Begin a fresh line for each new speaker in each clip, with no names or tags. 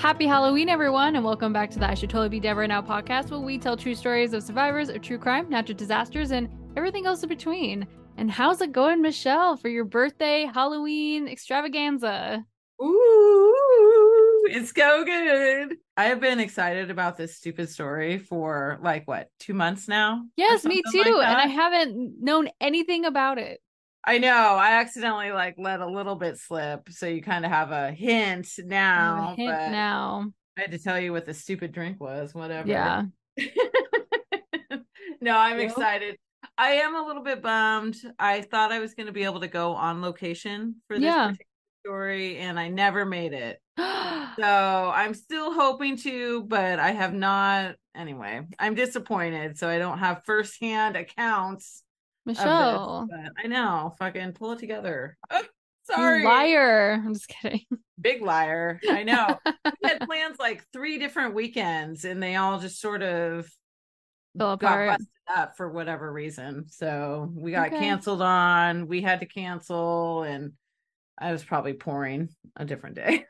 Happy Halloween, everyone, and welcome back to the I Should Totally Be Dead Right Now podcast, where we tell true stories of survivors of true crime, natural disasters, and everything else in between. And how's it going, Michelle, for your birthday Halloween extravaganza?
Ooh, it's so good. I have been excited about this stupid story for like what, two months now?
Yes, me too. Like and I haven't known anything about it.
I know. I accidentally like let a little bit slip, so you kind of have a hint now.
A hint now.
I had to tell you what the stupid drink was. Whatever.
Yeah.
no, I'm excited. I am a little bit bummed. I thought I was going to be able to go on location for this yeah. particular story, and I never made it. so I'm still hoping to, but I have not. Anyway, I'm disappointed. So I don't have firsthand accounts
Michelle.
This, I know. Fucking pull it together. Oh, sorry.
liar. I'm just kidding.
Big liar. I know. we had plans like three different weekends and they all just sort of
Fell
got apart. busted up for whatever reason. So we got okay. canceled on. We had to cancel and I was probably pouring a different day.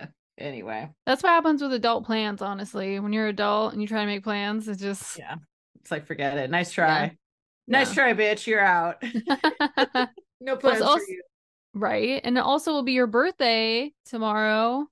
so, anyway.
That's what happens with adult plans, honestly. When you're adult and you try to make plans, it's just
Yeah. It's like forget it. Nice try. Yeah. Nice try, bitch. You're out. no plans also, for you.
Right. And it also will be your birthday tomorrow,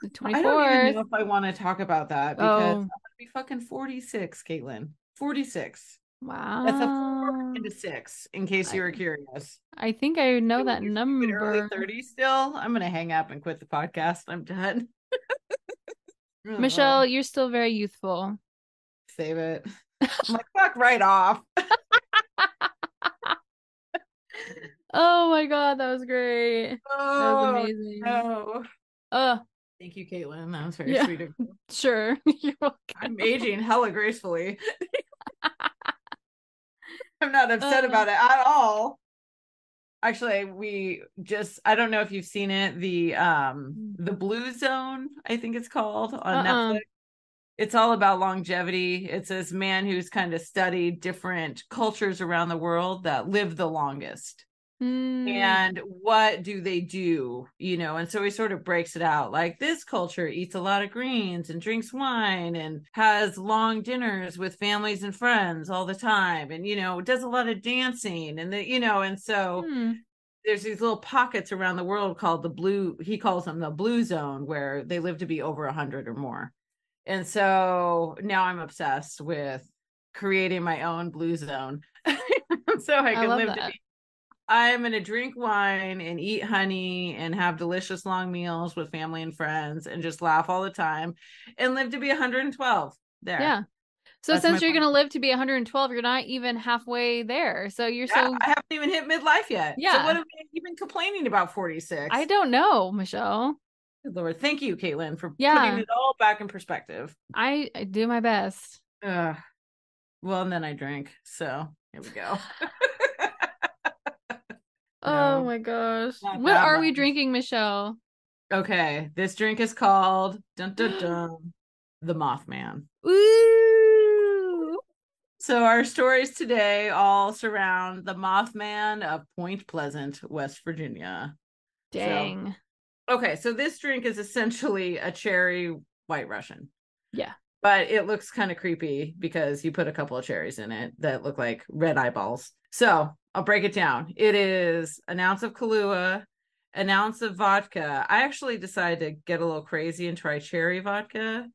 the 24th. I
don't even know if I want to talk about that because oh. I'm going to be fucking 46, Caitlin. 46.
Wow.
That's a four into six, in case you were curious.
I think I know that number.
Early 30 still. I'm going to hang up and quit the podcast. I'm done.
Michelle, you're still very youthful.
Save it. I'm like, fuck right off.
Oh my god, that was great.
Oh,
that
was oh, amazing. No.
Uh
Thank you, Caitlin. That was very yeah. sweet of you.
Sure. You're welcome.
I'm aging hella gracefully. I'm not upset uh, about it at all. Actually, we just I don't know if you've seen it, the um mm. the Blue Zone, I think it's called on uh-uh. Netflix it's all about longevity. It's this man who's kind of studied different cultures around the world that live the longest.
Mm.
And what do they do? You know, and so he sort of breaks it out like this culture eats a lot of greens and drinks wine and has long dinners with families and friends all the time and, you know, does a lot of dancing and the, you know, and so. Mm there's these little pockets around the world called the blue he calls them the blue zone where they live to be over 100 or more and so now I'm obsessed with creating my own blue zone. so I can I live that. to be I'm going to drink wine and eat honey and have delicious long meals with family and friends and just laugh all the time and live to be 112 there.
Yeah. So That's since you're going to live to be 112, you're not even halfway there. So you're yeah, so
I haven't even hit midlife yet.
Yeah.
So what have you been complaining about 46?
I don't know, Michelle.
Good Lord. Thank you, Caitlin, for
yeah.
putting it all back in perspective.
I, I do my best.
Uh, well, and then I drink. So here we go.
oh no, my gosh. What are much. we drinking, Michelle?
Okay. This drink is called dun, dun, dun, The Mothman.
Ooh.
So our stories today all surround the Mothman of Point Pleasant, West Virginia.
Dang.
So, Okay, so this drink is essentially a cherry white Russian.
Yeah.
But it looks kind of creepy because you put a couple of cherries in it that look like red eyeballs. So I'll break it down. It is an ounce of Kahlua, an ounce of vodka. I actually decided to get a little crazy and try cherry vodka.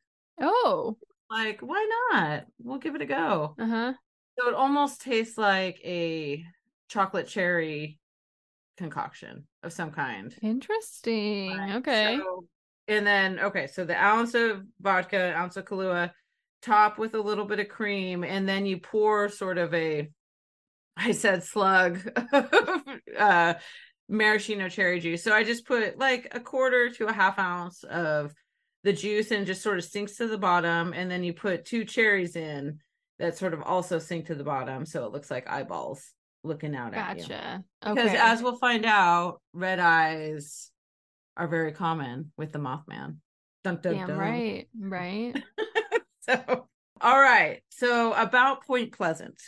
Oh.
Like, why not? We'll give it a go.
Uh-huh.
So it almost tastes like a chocolate cherry concoction of some kind.
Interesting. Right. Okay.
So, and then okay, so the ounce of vodka, ounce of Kahlua, top with a little bit of cream, and then you pour sort of a I said slug of uh maraschino cherry juice. So I just put like a quarter to a half ounce of the juice and just sort of sinks to the bottom. And then you put two cherries in that sort of also sink to the bottom. So it looks like eyeballs looking out
gotcha.
at you.
Gotcha.
Because okay. as we'll find out, red eyes are very common with the Mothman.
Dun, dun, Damn dun. right, right.
so, all right. So about Point Pleasant,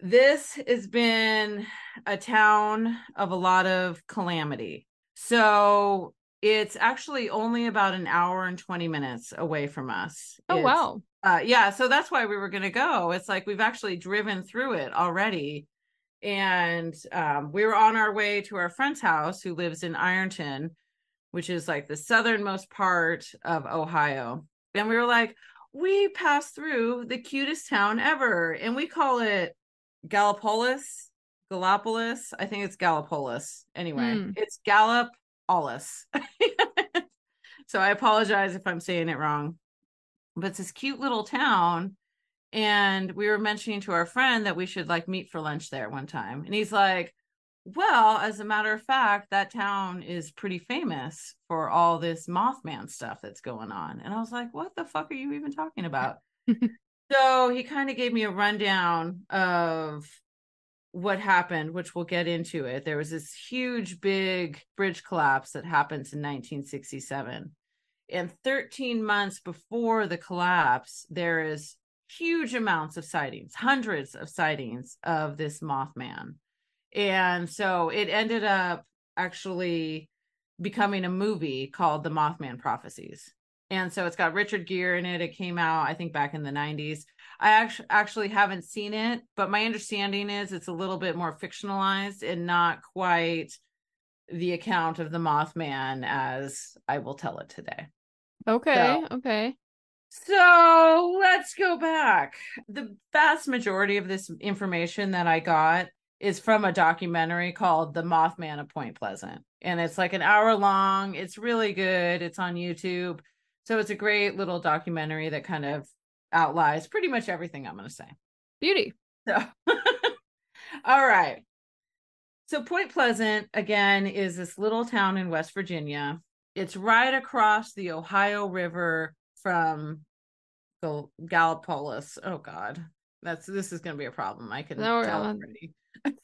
this has been a town of a lot of calamity. So It's actually only about an hour and 20 minutes away from us.
Oh,
It's-
wow.
uh, yeah, so that's why we were going to go. It's like we've actually driven through it already. And um, we were on our way to our friend's house who lives in Ironton, which is like the southernmost part of Ohio. And we were like, we passed through the cutest town ever. And we call it Gallipolis, Gallipolis. I think it's Gallipolis. Anyway,
Hmm.
it's Gallipolis. so I apologize if I'm saying it wrong but it's this cute little town and we were mentioning to our friend that we should like meet for lunch there one time and he's like well as a matter of fact that town is pretty famous for all this mothman stuff that's going on and i was like what the fuck are you even talking about so he kind of gave me a rundown of what happened which we'll get into it. There was this huge big bridge collapse that happens in 1967 and 13 months before the collapse there is huge amounts of sightings hundreds of sightings of this mothman. And so it ended up actually becoming a movie called the mothman prophecies and so it's got richard gere in it it came out i think back in the 90s i actually actually haven't seen it but my understanding is it's a little bit more fictionalized and not quite the account of the mothman as i will tell it today
Okay. Okay.
so let's go back. The vast majority of this information that I got is from a documentary called The Mothman of Point Pleasant. And it's like an hour long. It's really good. It's on YouTube. So it's a great little documentary that kind of outlines pretty much everything I'm going to say.
Beauty.
So, all right. So, Point Pleasant, again, is this little town in West Virginia. It's right across the Ohio River from Gal- Gallipolis. Oh, God. That's this is going to be a problem. I can
No,
tell already.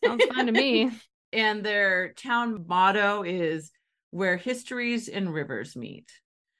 Sounds fine to me.
and their town motto is where histories and rivers meet.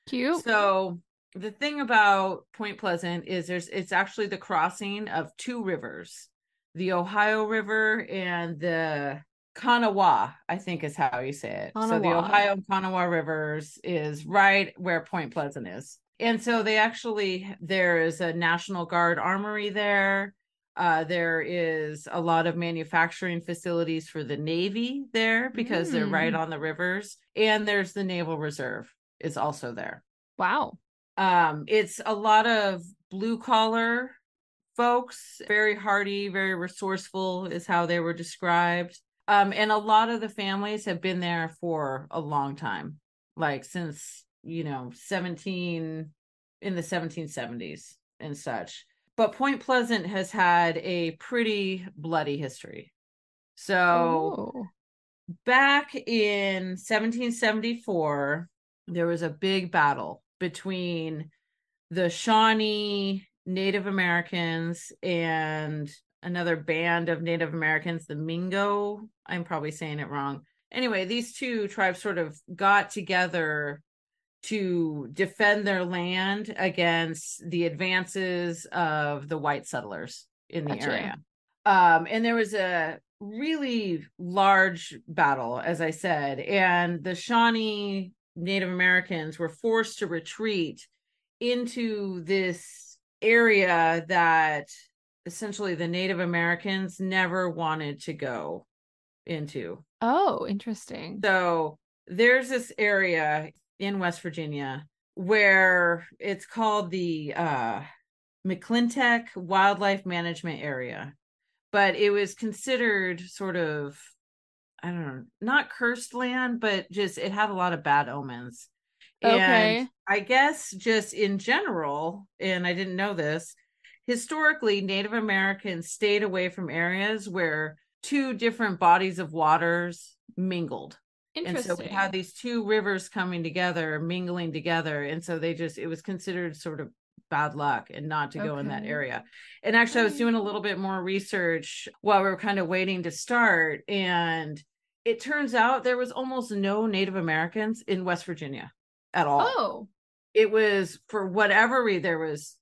Cute.
So the thing about Point Pleasant is there's it's actually the crossing of two rivers, the Ohio River and the Kanawha, I think is how you say it. So the Ohio and Kanawha rivers is right where Point Pleasant is. And so they actually there is a National Guard armory there. Uh, there is a lot of manufacturing facilities for the Navy there because they're
Mm.
right on the rivers. And there's the Naval Reserve is also there
Wow.
um it's a lot of blue collar folks very hardy very resourceful is how they were described um and a lot of the families have been there for a long time like since you know 17 in the 1770s and such but point pleasant has had a pretty bloody history so
Oh.
back in 1774 there was a big battle between the shawnee native americans and another band of native americans the mingo. I'm probably saying it wrong. Anyway these two tribes sort of got together to defend their land against the advances of the white settlers in the
Gotcha.
area. Um and there was a really large battle as i said and the shawnee native americans were forced to retreat into this area that essentially the native americans never wanted to go into
Oh, interesting.
so there's this area in West Virginia where it's called the uh, McClintic Wildlife Management Area, but it was considered sort of, I don't know, not cursed land, but just it had a lot of bad omens.
Okay.
And I guess just in general, and I didn't know this, historically, Native Americans stayed away from areas where two different bodies of waters mingled and
Interesting.
so we had these two rivers coming together mingling together and so they just it was considered sort of bad luck and not to go in that area and actually i was doing a little bit more research while we were kind of waiting to start and it turns out there was almost no native americans in west virginia at all
oh,
it was for whatever reason there was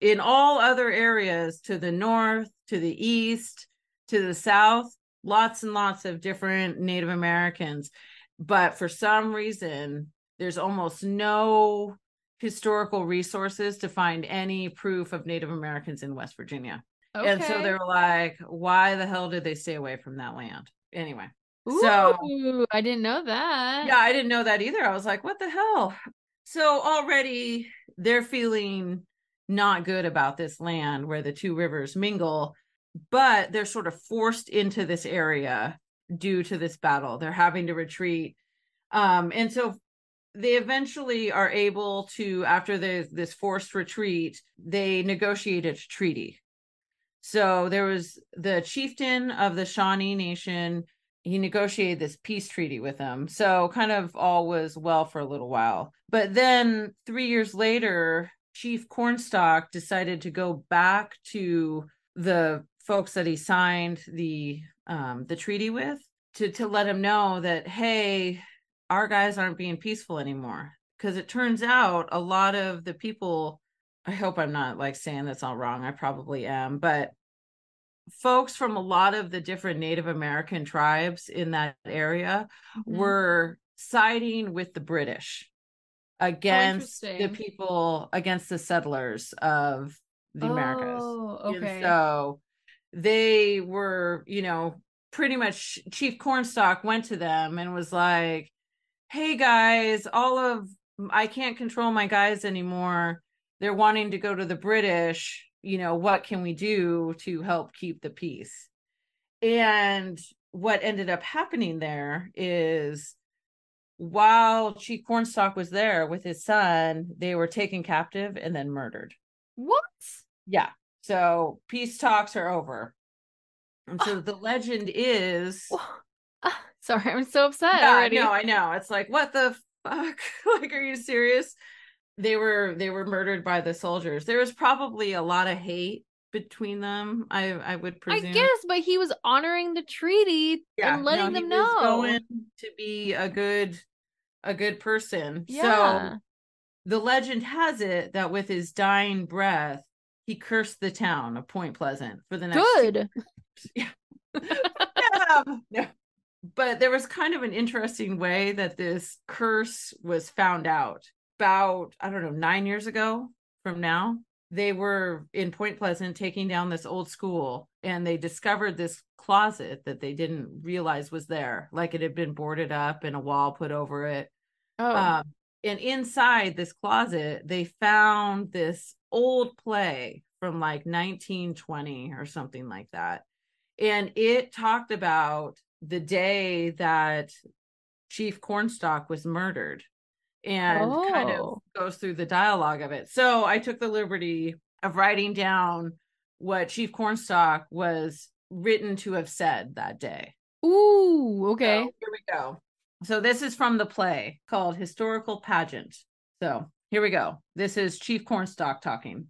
in all other areas to the north to the east to the south lots and lots of different native americans but for some reason there's almost no historical resources to find any proof of Native Americans in West Virginia.
Okay.
And so they were like, why the hell did they stay away from that land? Anyway.
Ooh,
so
I didn't know that.
yeah, I didn't know that either. I was like, what the hell? So already they're feeling not good about this land where the two rivers mingle, but they're sort of forced into this area due to this battle. They're having to retreat. Um, and so they eventually are able to, after the, this forced retreat, they negotiated a treaty. So there was the chieftain of the Shawnee Nation. He negotiated this peace treaty with them. So kind of all was well for a little while. But then three years later, Chief Cornstalk decided to go back to the folks that he signed the um, the treaty with to to let him know that hey, our guys aren't being peaceful anymore. Because it turns out a lot of the people, I hope I'm not like saying that's all wrong. I probably am, but folks from a lot of the different Native American tribes in that area
Mhm.
were siding with the British against the people, against the settlers of the Americas.
Oh,
And
okay.
so they were, you know, pretty much Chief Cornstalk went to them and was like, "Hey guys, all of I can't control my guys anymore. They're wanting to go to the British. You know, what can we do to help keep the peace?" And what ended up happening there is while Chief Cornstalk was there with his son, they were taken captive and then murdered.
what?
Yeah. So peace talks are over. And so the legend is
Ah, Sorry, I'm so upset
Yeah,
already.
No, I know. It's like, what the fuck? like, are you serious? They were they were murdered by the soldiers. There was probably a lot of hate between them, I I would presume.
I guess, but he was honoring the treaty and letting
no,
them
he was
know.
going to be a good a good person.
Yeah.
So the legend has it that with his dying breath, he cursed the town of Point Pleasant for the next
Good.
yeah. But there was kind of an interesting way that this curse was found out. About, I don't know, nine years ago from now, they were in Point Pleasant taking down this old school and they discovered this closet that they didn't realize was there. Like it had been boarded up and a wall put over it.
Oh,
Um, and inside this closet, they found this old play from like 1920 or something like that. And it talked about the day that Chief Cornstalk was murdered and kind of
Oh.
goes through the dialogue of it. So I took the liberty of writing down what Chief Cornstalk was written to have said that day.
ooh, okay.
So here we go. So this is from the play called Historical Pageant. So here we go. This is Chief Cornstalk talking.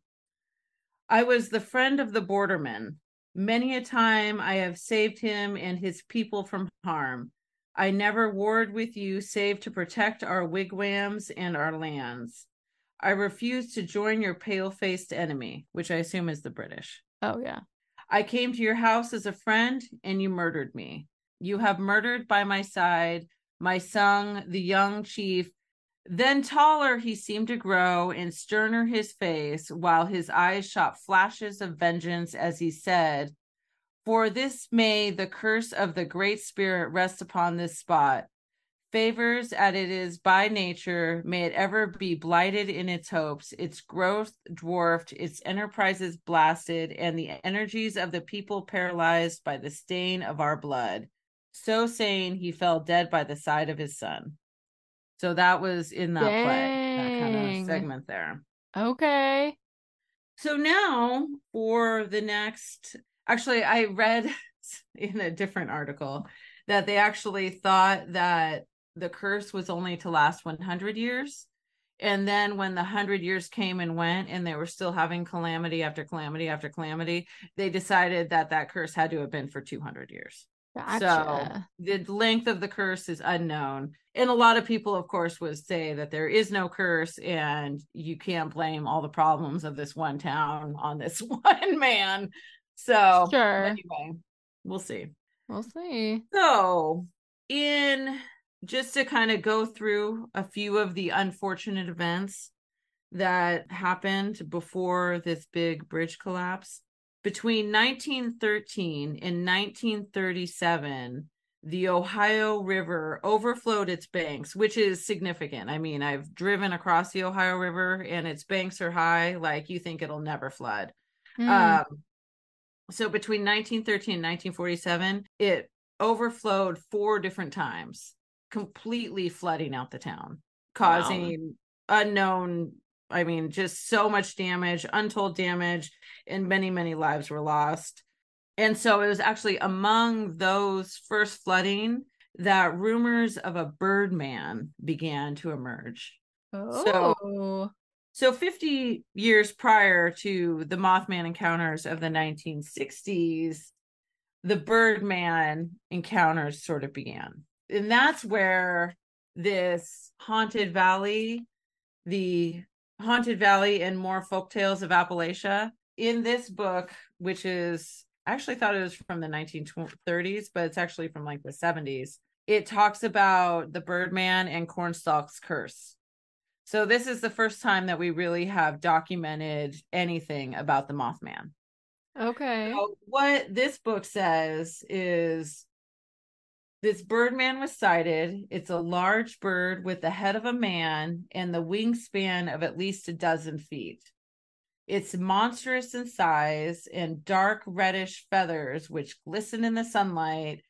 I was the friend of the borderman. Many a time I have saved him and his people from harm. I never warred with you save to protect our wigwams and our lands. I refuse to join your pale faced enemy, which I assume is the British.
Oh, yeah.
I came to your house as a friend and you murdered me. You have murdered by my side my son, the young chief. Then taller he seemed to grow and sterner his face, while his eyes shot flashes of vengeance as he said, For this may the curse of the Great Spirit rest upon this spot. Favors as it is by nature, may it ever be blighted in its hopes, its growth dwarfed, its enterprises blasted, and the energies of the people paralyzed by the stain of our blood. So saying, he fell dead by the side of his son. So that was in that play, that kind of segment there.
Okay.
So now for the next, actually, I read in a different article that they actually thought that the curse was only to last 100 years. And then when the 100 years came and went and they were still having calamity after calamity after calamity, they decided that that curse had to have been for 200 years. So the length of the curse is unknown. And a lot of people, of course, would say that there is no curse and you can't blame all the problems of this one town on this one man. So
Sure.
anyway, we'll see.
We'll see.
So in just to kind of go through a few of the unfortunate events that happened before this big bridge collapse. Between 1913 and 1937, the Ohio River overflowed its banks, which is significant. I mean, I've driven across the Ohio River and its banks are high, like you think it'll never flood. Mm. Um, so between 1913 and 1947, it overflowed four different times, completely flooding out the town, causing wow. unknown I mean, just so much damage, untold damage, and many, many lives were lost. And so it was actually among those first flooding that rumors of a Birdman began to emerge. Oh. So, so 50 years prior to the Mothman encounters of the 1960s, the Birdman encounters sort of began. And that's where this haunted valley, the Haunted Valley and More Folk Tales of Appalachia. In this book, which is I actually thought it was from the 1930s, but it's actually from like the 70s. It talks about the Birdman and Cornstalk's curse. So this is the first time that we really have documented anything about the Mothman.
Okay.
So what this book says is this birdman was sighted. It's a large bird with the head of a man and the wingspan of at least a dozen feet. It's monstrous in size and dark reddish feathers which glisten in the sunlight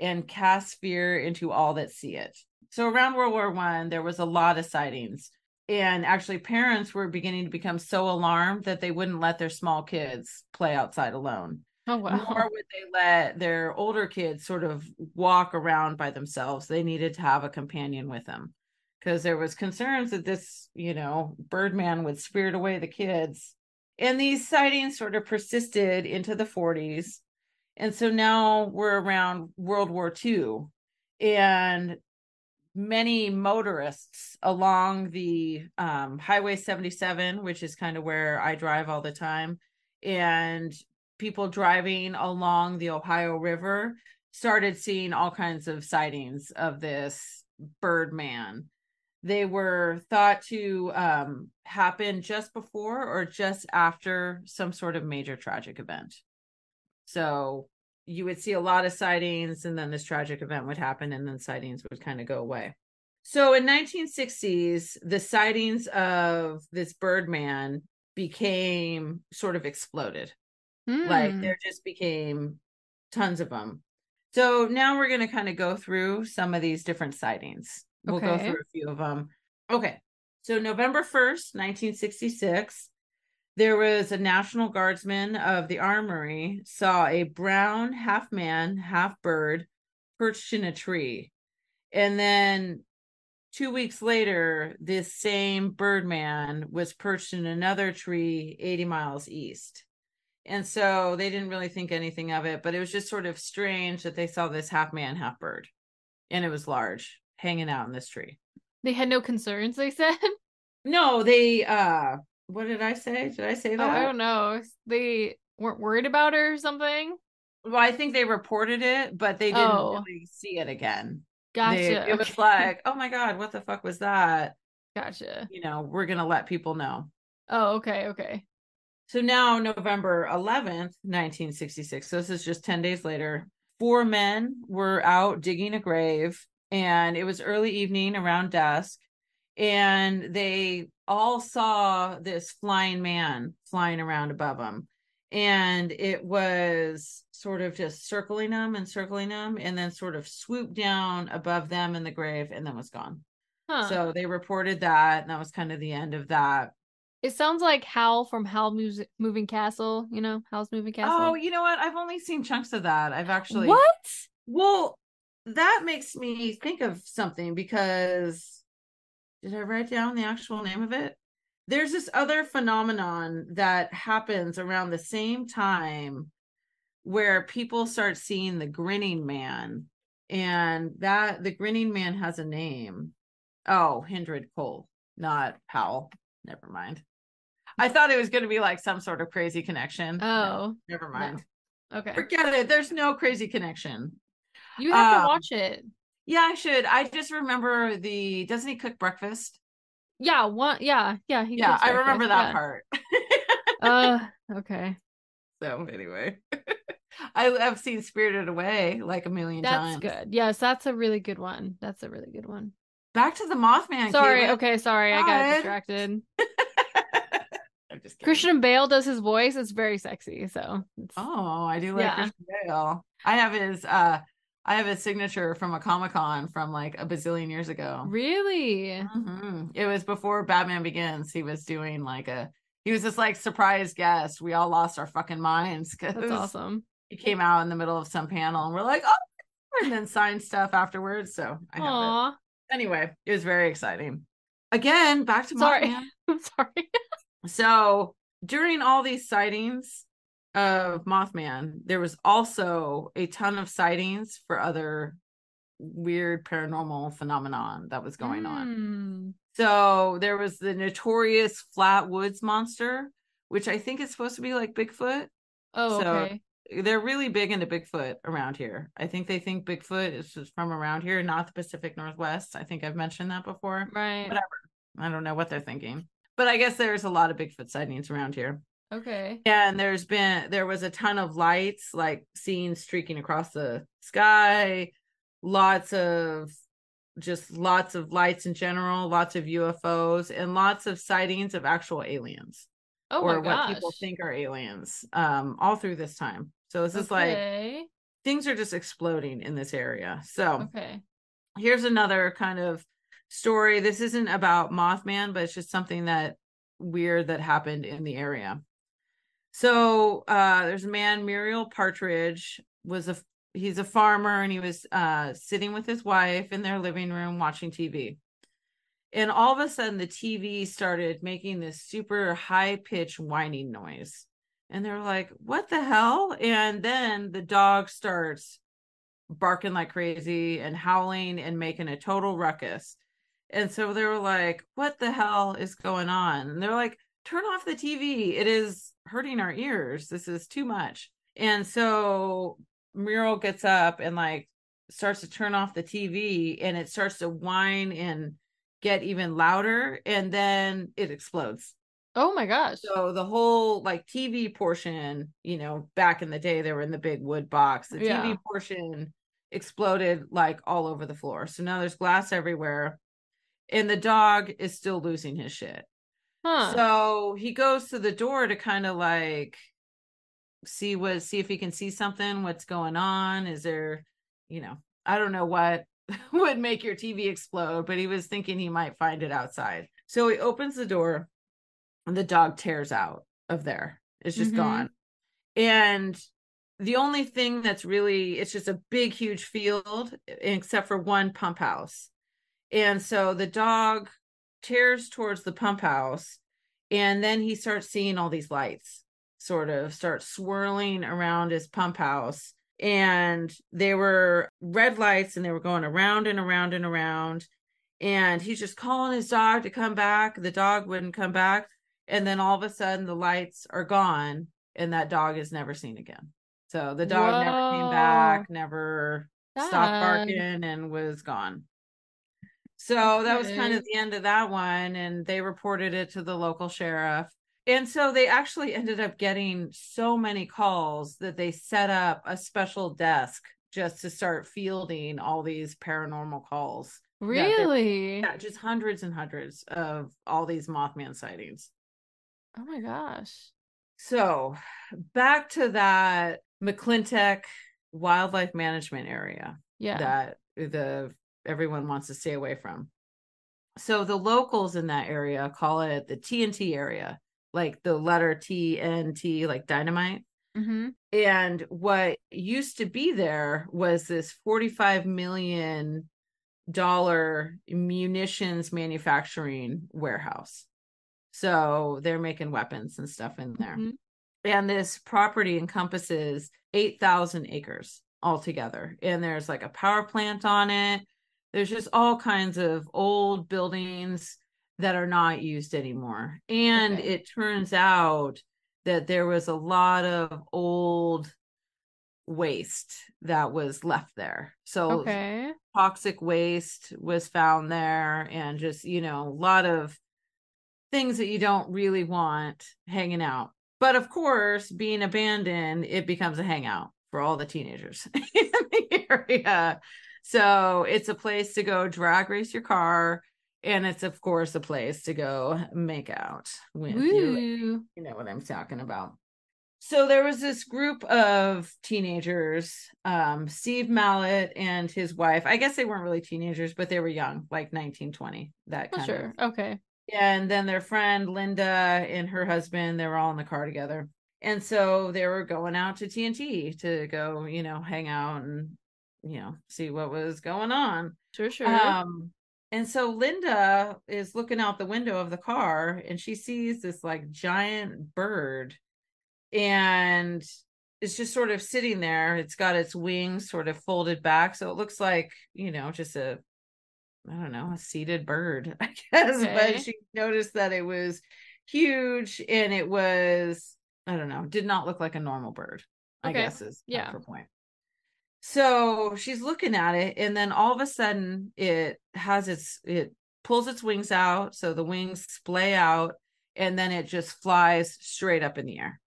and cast fear into all that see it. So around World War One, there was a lot of sightings. And actually, parents were beginning to become so alarmed that they wouldn't let their small kids play outside alone.
Oh wow.
Nor would they let their older kids sort of walk around by themselves. They needed to have a companion with them because there was concerns that this, you know, Birdman would spirit away the kids. And these sightings sort of persisted into the 40s. And so now we're around World War II. And many motorists along the um, Highway 77, which is kind of where I drive all the time, and people driving along the Ohio River started seeing all kinds of sightings of this Birdman. They were thought to um, happen just before or just after some sort of major tragic event. So you would see a lot of sightings, and then this tragic event would happen, and then sightings would kind of go away. So in 1960s, the sightings of this Birdman became sort of exploded Mm. Like hmm. there just became tons of them. So now we're going to kind of go through some of these different sightings. We'll okay. go through a few of them. Okay. So November 1st, 1966, there was a National Guardsman of the Armory saw a brown half man, half bird perched in a tree. And then two weeks later, this same birdman was perched in another tree 80 miles east. And so they didn't really think anything of it, but it was just sort of strange that they saw this half man, half bird, and it was large hanging out in this tree.
They had no concerns, they said.
No, they uh what did I say? Did I say that?
Oh, I don't know. They weren't worried about it or something.
Well, I think they reported it, but they didn't oh. really see it again.
Gotcha.
They, it was like, oh my god, what the fuck was that?
Gotcha.
You know, we're gonna let people know.
Oh, okay, okay.
So now, November 11th, 1966, so this is just 10 days later, four men were out digging a grave, and it was early evening around dusk. And they all saw this flying man flying around above them. And it was sort of just circling them and circling them, and then sort of swooped down above them in the grave and then was gone. Huh. So they reported that, and that was kind of the end of that.
It sounds like Howl from Howl Music Moving Castle, you know, Howl's Moving Castle.
Oh, you know what? I've only seen chunks of that. I've actually
What?
Well, that makes me think of something because did I write down the actual name of it? There's this other phenomenon that happens around the same time where people start seeing the grinning man and that the grinning man has a name. Oh, Indrid Cold, not Powell. Never mind. I thought it was going to be like some sort of crazy connection.
Oh, no,
never mind.
No. Okay,
forget it. There's no crazy connection.
You have um, to watch it.
Yeah, I should. I just remember the doesn't he cook breakfast?
Yeah, one yeah, yeah, he
Yeah, I remember that
yeah.
part.
Uh okay.
so anyway. I have seen Spirited Away like a million
That's
times.
good. Yes, that's a really good one. That's a really good one.
Back to the Mothman.
sorry,
Caitlin.
okay, sorry. I got distracted.
I'm just kidding.
Christian Bale does his voice. It's very sexy. So it's-
Oh, I do like
Yeah.
Christian Bale. I have his uh I have a signature from a Comic Con from like a bazillion years ago.
really
Mhm. It was before Batman Begins. He was doing like a he was this like surprise guest. We all lost our fucking minds because
that's awesome.
he came out in the middle of some panel and we're like, oh, and then signed stuff afterwards. So I have it. Anyway, it was very exciting. Again, back to
Sorry.
Mothman.
I'm sorry.
So during all these sightings of Mothman, there was also a ton of sightings for other weird paranormal phenomenon that was going on.
on.
So there was the notorious Flatwoods monster, which I think is supposed to be like Bigfoot.
Oh,
So-
okay.
They're really big into Bigfoot around here. I think they think Bigfoot is just from around here, not the Pacific Northwest. I think I've mentioned that before.
Right.
Whatever. I don't know what they're thinking. But I guess there's a lot of Bigfoot sightings around here.
Okay.
Yeah, and there's been there was a ton of lights like seen streaking across the sky, lots of just lots of lights in general, lots of UFOs and lots of sightings of actual aliens
Oh
or what people think are aliens um all through this time. So this is like things are just exploding in this area. So
Okay.
here's another kind of story. This isn't about Mothman, but it's just something that weird that happened in the area. So uh there's a man, Newell Partridge, was a he's a farmer and he was uh sitting with his wife in their living room watching TV. And all of a sudden the TV started making this super high pitched whining noise. And they're like, what the hell? And then the dog starts barking like crazy and howling and making a total ruckus. And so they were like, what the hell is going on? And they're like, turn off the TV. It is hurting our ears. This is too much. And so Newell gets up and like starts to turn off the TV and it starts to whine and get even louder. And then it explodes.
Oh my gosh.
So the whole like TV portion, you know, back in the day, they were in the big wood box. The
Yeah.
TV portion exploded like all over the floor. So now there's glass everywhere. And the dog is still losing his shit.
Huh.
So he goes to the door to kind of like see what see if he can see something, what's going on. Is there, you know, I don't know what would make your TV explode, but he was thinking he might find it outside. So he opens the door and the dog tears out of there. It's just
Mhm.
gone. And the only thing that's really it's just a big huge field except for one pump house. And so the dog tears towards the pump house and then he starts seeing all these lights sort of start swirling around his pump house and they were red lights and they were going around and around and around and he's just calling his dog to come back. The dog wouldn't come back and then all of a sudden the lights are gone and that dog is never seen again. So the dog never came back never stopped barking and was gone so that was kind of the end of that one and they reported it to the local sheriff and so they actually ended up getting so many calls that they set up a special desk just to start fielding all these paranormal calls
really?
yeah just hundreds and hundreds of all these mothman sightings
Oh my gosh.
so back to that mcclintic wildlife management area
Yeah.
that the everyone wants to stay away from. So the locals in that area call it the TNT area, like the letter TNT, like dynamite.
mm-hmm.
And what used to be there was this 45 million dollar munitions manufacturing warehouse. So they're making weapons and stuff in there
Mhm.
and this property encompasses 8,000 acres altogether. And there's like a power plant on it. There's just all kinds of old buildings that are not used anymore. And
Okay.
it turns out that there was a lot of old waste that was left there. So
Okay.
toxic waste was found there and just, you know, a lot of things that you don't really want hanging out. But of course, being abandoned, it becomes a hangout for all the teenagers in the area. So it's a place to go drag race your car. And it's, of course, a place to go make out with
Woo.
you know what I'm talking about. So there was this group of teenagers, um, Steve Mallette and his wife. I guess they weren't really teenagers, but they were young, like 19, 20, that
Oh,
kind
sure.
of.
Okay.
Yeah, And then their friend Linda and her husband, they were all in the car together. And so they were going out to TNT to go, you know, hang out and, you know, see what was going on.
Sure, sure.
Um, and so Linda is looking out the window of the car and she sees this like giant bird and it's just sort of sitting there. It's got its wings sort of folded back. So it looks like, you know, just a, I don't know, a seated bird, I guess.
Okay.
But she noticed that it was huge and it was, I don't know, did not look like a normal bird, I guess is
Yeah.
her point. So she's looking at it, and then all of a sudden it has its it pulls its wings out, so the wings splay out, and then it just flies straight up in the air.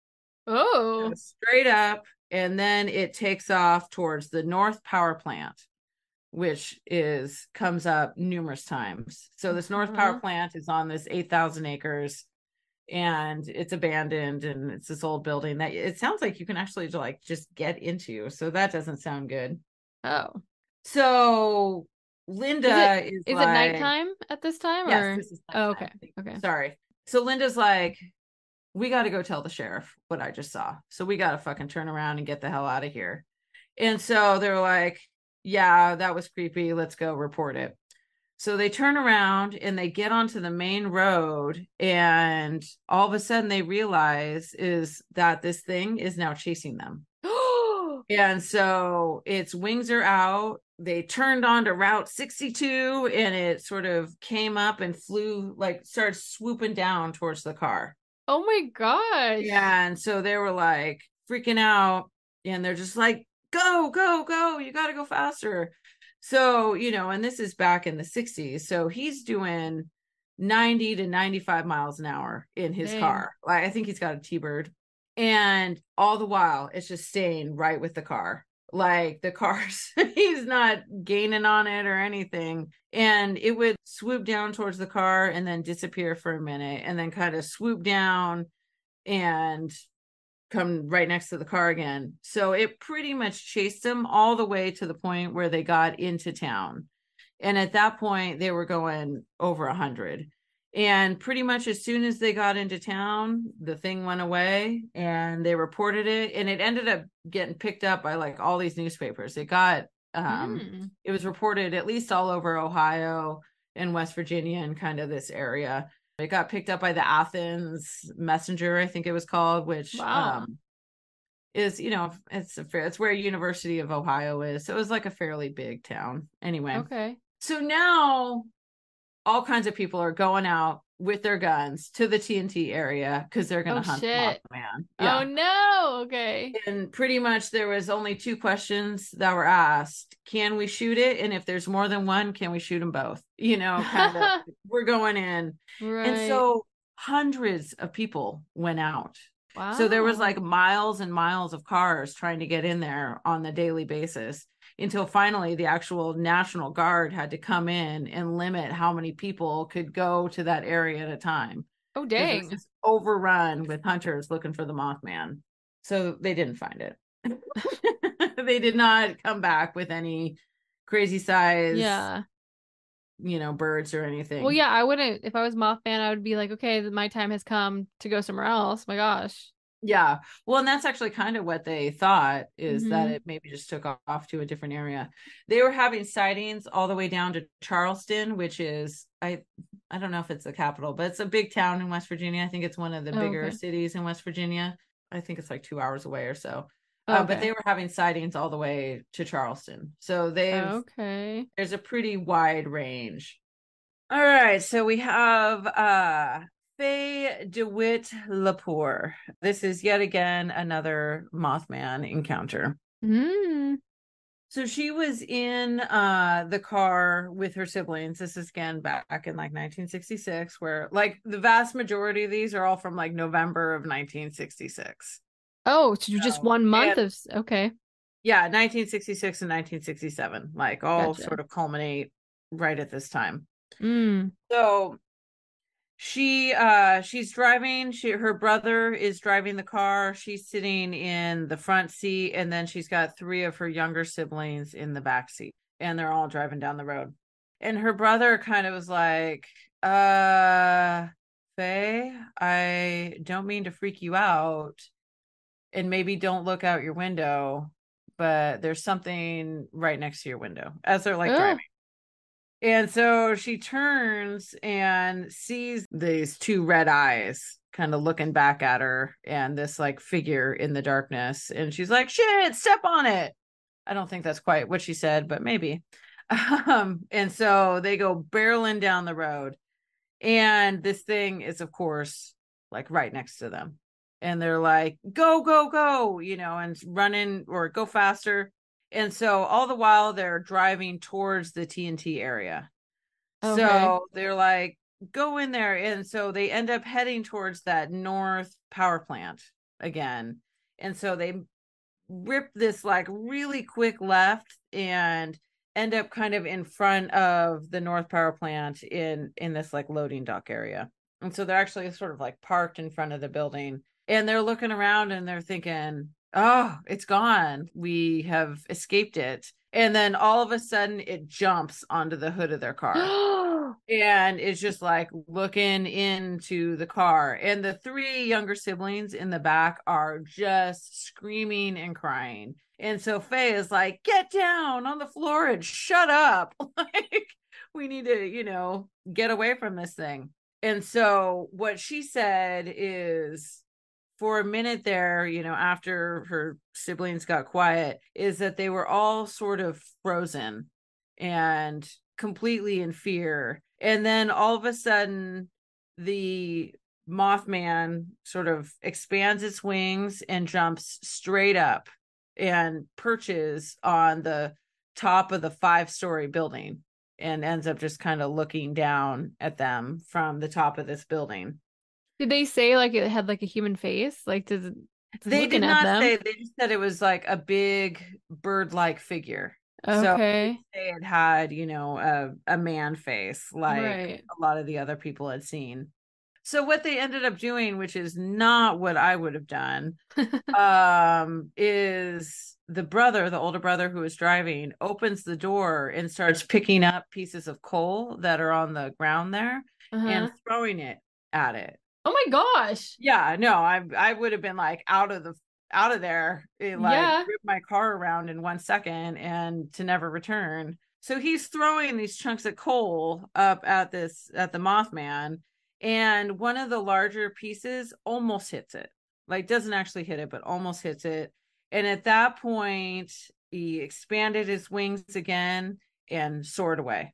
oh.
Goes straight up, and then it takes off towards the North Power Plant, which is comes up numerous times. So this North Power
Mhm.
Plant is on this eight thousand acres. And it's abandoned, and it's this old building that it sounds like you can actually like just get into. So that doesn't sound good.
Oh.
So Linda is,
Is
like,
it nighttime at this time?
Yes,
or?
this is
Oh,
nighttime.
Okay.
Sorry. So Linda's like, we got to go tell the sheriff what I just saw. So we got to fucking turn around and get the hell out of here. And so they're like, yeah, that was creepy. Let's go report it. So they turn around and they get onto the main road, and all of a sudden they realize is that this thing is now chasing them. And so its wings are out. They turned onto Route 62 and it sort of came up and flew, like started swooping down towards the car.
oh my gosh. Yeah.
And so they were like freaking out and they're just like, go, go, go. You got to go faster. So, you know, and this is back in the 60s. So he's doing 90 to 95 miles an hour in his
Dang.
car. Like, I think he's got a T Bird. And all the while, it's just staying right with the car. Like the car's, he's not gaining on it or anything. And it would swoop down towards the car and then disappear for a minute and then kind of swoop down and come right next to the car again. So it pretty much chased them all the way to the point where they got into town. And at that point, they were going over a hundred. And pretty much as soon as they got into town, the thing went away and they reported it. And it ended up getting picked up by like all these newspapers. It got um
Mm.
it was reported at least all over Ohio and West Virginia and kind of this area. It got picked up by the Athens Messenger, I think it was called, which
Wow.
um, is you know it's a fair, it's where University of Ohio is, so it was like a fairly big town. Anyway,
Okay.
so now all kinds of people are going out with their guns to the TNT area because they're going
Oh,
to hunt
shit.
the Mothman.
Oh no. Okay.
And pretty much there was only two questions that were asked. Can we shoot it? And if there's more than one, can we shoot them both? You know, kind of we're going in.
right.
And so hundreds of people went out.
wow.
So there was like miles and miles of cars trying to get in there on the daily basis until finally the actual National Guard had to come in and limit how many people could go to that area at a time.
oh
'Cause it was
dang.
just overrun with hunters looking for the Mothman. So they didn't find it. they did not come back with any crazy size,
Yeah.
you know, birds or anything.
Well, yeah, I wouldn't. If I was Mothman, I would be like, okay, my time has come to go somewhere else. My gosh.
Yeah. Well, and that's actually kind of what they thought is that
Mhm.
it maybe just took off to a different area. They were having sightings all the way down to Charleston, which is I I don't know if it's the capital, but it's a big town in West Virginia. I think it's one of the
Oh,
bigger
okay.
cities in West Virginia. I think it's like 2 hours away or so. Uh, but they were having sightings all the way to Charleston. So they've
okay.
there's a pretty wide range. All right, so we have uh Faye DeWitt Lapour. This is yet again another Mothman encounter.
Mm.
So she was in uh the car with her siblings. This is again back in like 1966, where like the vast majority of these are all from like November of 1966.
Oh, so just one month
and-
of okay.
Yeah, 1966 and 1967, like all
Gotcha.
sort of culminate right at this time.
Mm.
So she uh she's driving she her brother is driving the car she's sitting in the front seat and then she's got three of her younger siblings in the back seat and they're all driving down the road and her brother kind of was like uh faye i don't mean to freak you out and maybe don't look out your window but there's something right next to your window as they're like
Oh.
driving and so she turns and sees these two red eyes kind of looking back at her and this like figure in the darkness. And she's like, shit, step on it. I don't think that's quite what she said, but maybe. Um, and so they go barreling down the road. And this thing is, of course, like right next to them. And they're like, go, go, go, you know, and running or go faster. And so all the while they're driving towards the TNT area.
Okay.
So they're like, go in there. And so they end up heading towards that north power plant again. And so they rip this like really quick left and end up kind of in front of the north power plant in in this like loading dock area. And so they're actually sort of like parked in front of the building and they're looking around and they're thinking, "Oh, it's gone. We have escaped it." And then all of a sudden it jumps onto the hood of their car. And it's just like looking into the car. And the three younger siblings in the back are just screaming and crying. And so faye is like get down on the floor and shut up. Like we need to you know get away from this thing. And so what she said is for a minute there, you know, after her siblings got quiet, is that they were all sort of frozen and completely in fear. And then all of a sudden, the Mothman sort of expands its wings and jumps straight up and perches on the top of the five story building and ends up just kind of looking down at them from the top of this building.
Did they say like it had like a human face? Like it's
They did not say. They just said it was like a big bird-like figure. So
Okay.
they it had, you know, a a man face like
right.
a lot of the other people had seen. So what they ended up doing, which is not what I would have done, um, is the brother, the older brother who was driving, opens the door and starts picking up pieces of coal that are on the ground there
Uh-huh.
and throwing it at it.
Oh my gosh.
Yeah, no, I I would have been like out of the out of there, eh, like
Yeah.
my car around in one second and to never return. So he's throwing these chunks of coal up at this at the Mothman, and one of the larger pieces almost hits it. Like doesn't actually hit it, but almost hits it. And at that point, he expanded his wings again and soared away,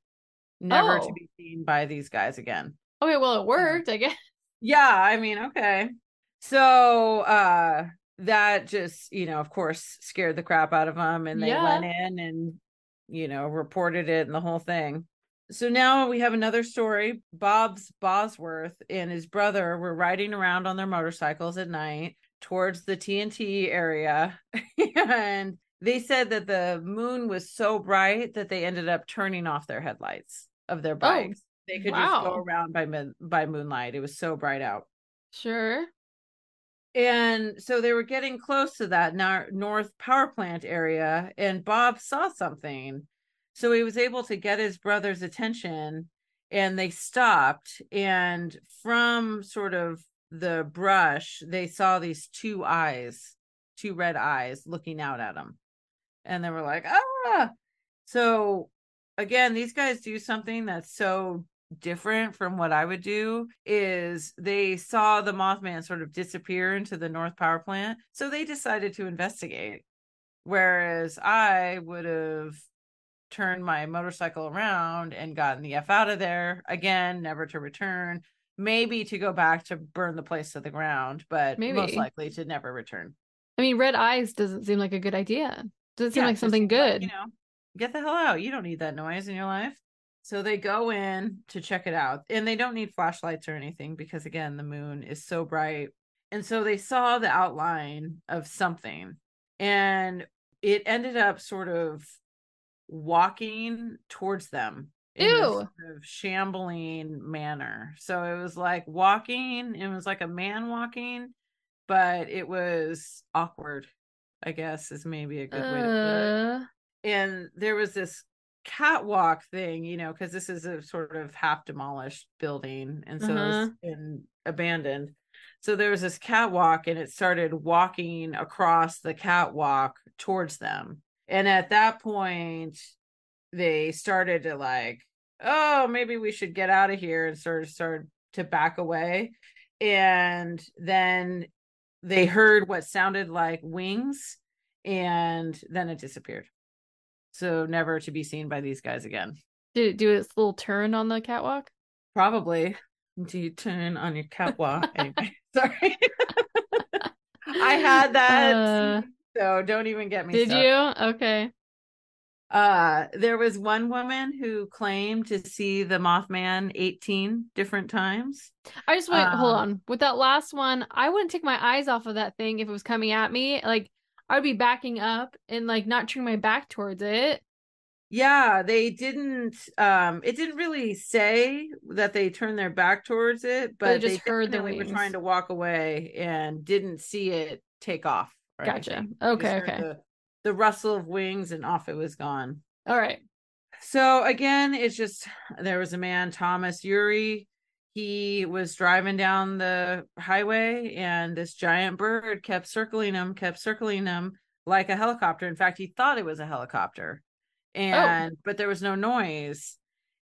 never to
Oh.
be seen by these guys again.
Okay, well it worked, I guess.
Yeah, I mean, okay. So uh that just, you know, of course, scared the crap out of them and they
Yeah.
went in and, you know, reported it and the whole thing. So now we have another story. Bob's Bosworth and his brother were riding around on their motorcycles at night towards the TNT area and they said that the moon was so bright that they ended up turning off their headlights of their bikes. They could just go around by mid- by moonlight. It was so bright out.
Sure.
And so they were getting close to that nor- North Power Plant area, and Bob saw something. So he was able to get his brother's attention, and they stopped. And from sort of the brush, they saw these two eyes, two red eyes looking out at them. And they were like, ah. So again, these guys do something that's so different from what I would do is they saw the Mothman sort of disappear into the North Power Plant. So they decided to investigate. Whereas I would have turned my motorcycle around and gotten the F out of there again, never to return. Maybe to go back to burn the place to the ground, but
Maybe.
most likely to never return.
I mean, red eyes doesn't seem like a good idea. Doesn't seem
Yeah,
like something
like,
good.
you know, get the hell out. You don't need that noise in your life. So they go in to check it out, and they don't need flashlights or anything because, again, the moon is so bright. And so they saw the outline of something, and it ended up sort of walking towards them in
Ew.
sort of shambling manner. So it was like walking, it was like a man walking, but it was awkward, I guess is maybe a good way to put it
Uh,
and there was this catwalk thing, you know, because this is a sort of half demolished building, and so it was
Uh-huh.
in abandoned. So there was this catwalk, and it started walking across the catwalk towards them. And at that point, they started to like, oh, maybe we should get out of here, and sort of started to back away. And then they heard what sounded like wings, and then it disappeared. So never to be seen by these guys again.
did it do its little turn on the catwalk?
Probably. Do you turn on your catwalk? anyway, sorry. I had that.
Uh,
so don't even get me
did
started.
you? Okay.
Uh there was one woman who claimed to see the Mothman 18 different times.
I just wait. hold
Um,
on. With that last one, I wouldn't take my eyes off of that thing if it was coming at me. Like I'd be backing up and like not turning my back towards it.
Yeah, they didn't um it didn't really say that they turned their back towards it,
But they just heard that
we were trying to walk away and didn't see it take off.
Gotcha.
anything.
Okay, okay.
The, the rustle of wings and off it was gone.
All right.
So again, it's just there was a man, Thomas Ury. He was driving down the highway and this giant bird kept circling him, kept circling him like a helicopter. In fact, he thought it was a helicopter. And but there was no noise.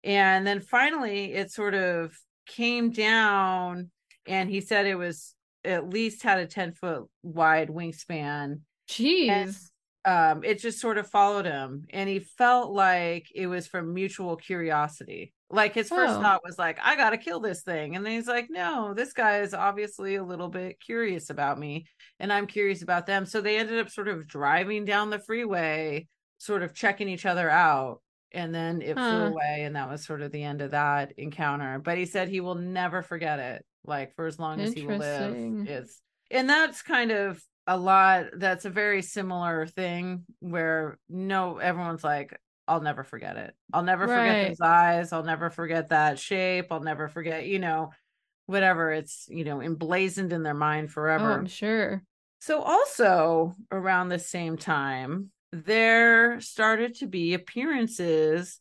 And then finally it sort of came down and he said it was at least had a 10 foot wide wingspan
Jeez.
um it just sort of followed him and he felt like it was from mutual curiosity like his first
Oh.
thought was like i gotta kill this thing and then he's like no this guy is obviously a little bit curious about me and i'm curious about them so they ended up sort of driving down the freeway sort of checking each other out and then it
Huh.
flew away and that was sort of the end of that encounter but he said he will never forget it like for as long as he will live it's and that's kind of a lot that's a very similar thing where no everyone's like i'll never forget it i'll never
Right.
forget those eyes i'll never forget that shape i'll never forget you know whatever it's you know emblazoned in their mind
Oh,
forever
I'm sure.
so also around the same time there started to be appearances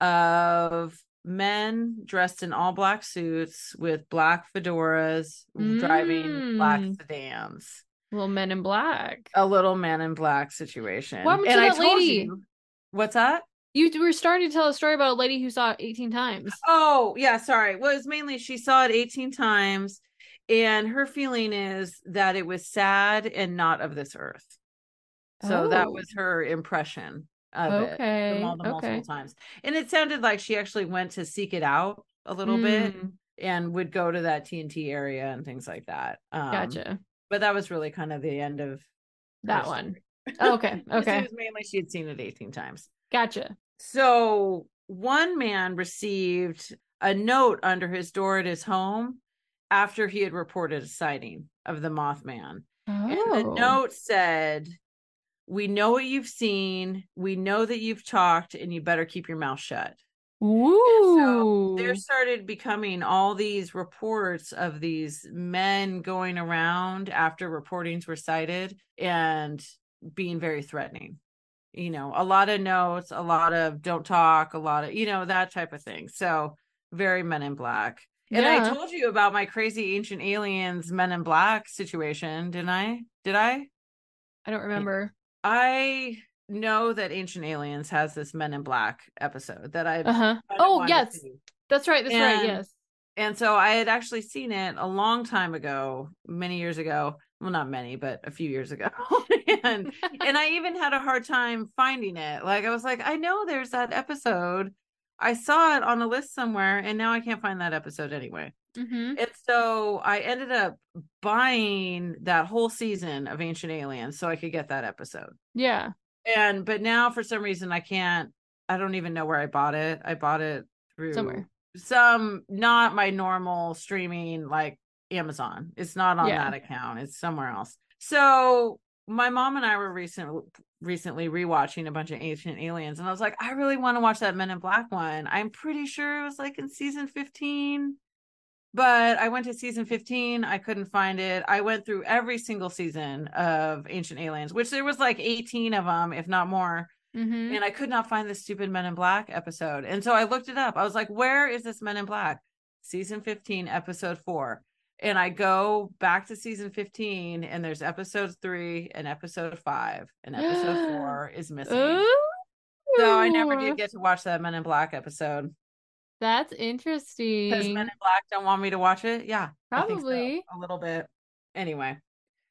of men dressed in all black suits with black fedoras driving black
Mm.
sedans
Little men in black.
a little man in black situation.
What happened
and
to
I
that
told
lady?
you what's that?
You were starting to tell a story about a lady who saw it 18 times.
Oh, yeah, sorry. Well, it was mainly she saw it 18 times, and her feeling is that it was sad and not of this earth. So that
Oh.
was her impression of it
Okay.
the mul- the multiple
Okay.
times. And it sounded like she actually went to seek it out a little bit
Mm,
and would go to that TNT area and things like that. Um,
Gotcha.
But that was really kind of the end of
That one.
story.
Oh,
okay.
Okay.
It was mainly she had seen it 18 times.
Gotcha.
So one man received a note under his door at his home after he had reported a sighting of the Mothman. And the
Oh.
note said, We know what you've seen. We know that you've talked, and you better keep your mouth shut.
Woo.
There started becoming all these reports of these men going around after reportings were cited and being very threatening. You know, a lot of notes, a lot of don't talk, a lot of, you know, that type of thing. So, very men in black. And I told you about my crazy ancient aliens men in black situation, didn't I? Did I?
I don't remember.
I know that Ancient Aliens has this Men in Black episode that I
Uh huh. Oh, yes. That's right. That's right. Yes.
And so I had actually seen it a long time ago, many years ago. Well, not many, but a few years ago. and and I even had a hard time finding it. Like I was like, I know there's that episode. I saw it on a list somewhere, and now I can't find that episode anyway.
hmm
And so I ended up buying that whole season of Ancient Aliens so I could get that episode.
Yeah.
And but now for some reason I can't I don't even know where I bought it. I bought it through
Somewhere.
some not my normal streaming like Amazon. It's not on
Yeah.
that account. It's somewhere else. So my mom and I were recent recently rewatching a bunch of Ancient Aliens, and I was like, I really want to watch that Men in Black one. I'm pretty sure it was like in season 15. But I went to season 15. I couldn't find it. I went through every single season of Ancient Aliens, which there was like 18 of them, if not more
Mhm.
and I could not find the stupid Men in Black episode. And so I looked it up. I was like, where is this Men in Black? Season 15, episode four. And I go back to season 15, and there's episode three and episode five, and episode four is missing.
Ooh.
So I never did get to watch that Men in Black episode.
That's interesting. Because.
Men in Black don't want me to watch it. Yeah. Think so,
Probably.
a little bit. Anyway.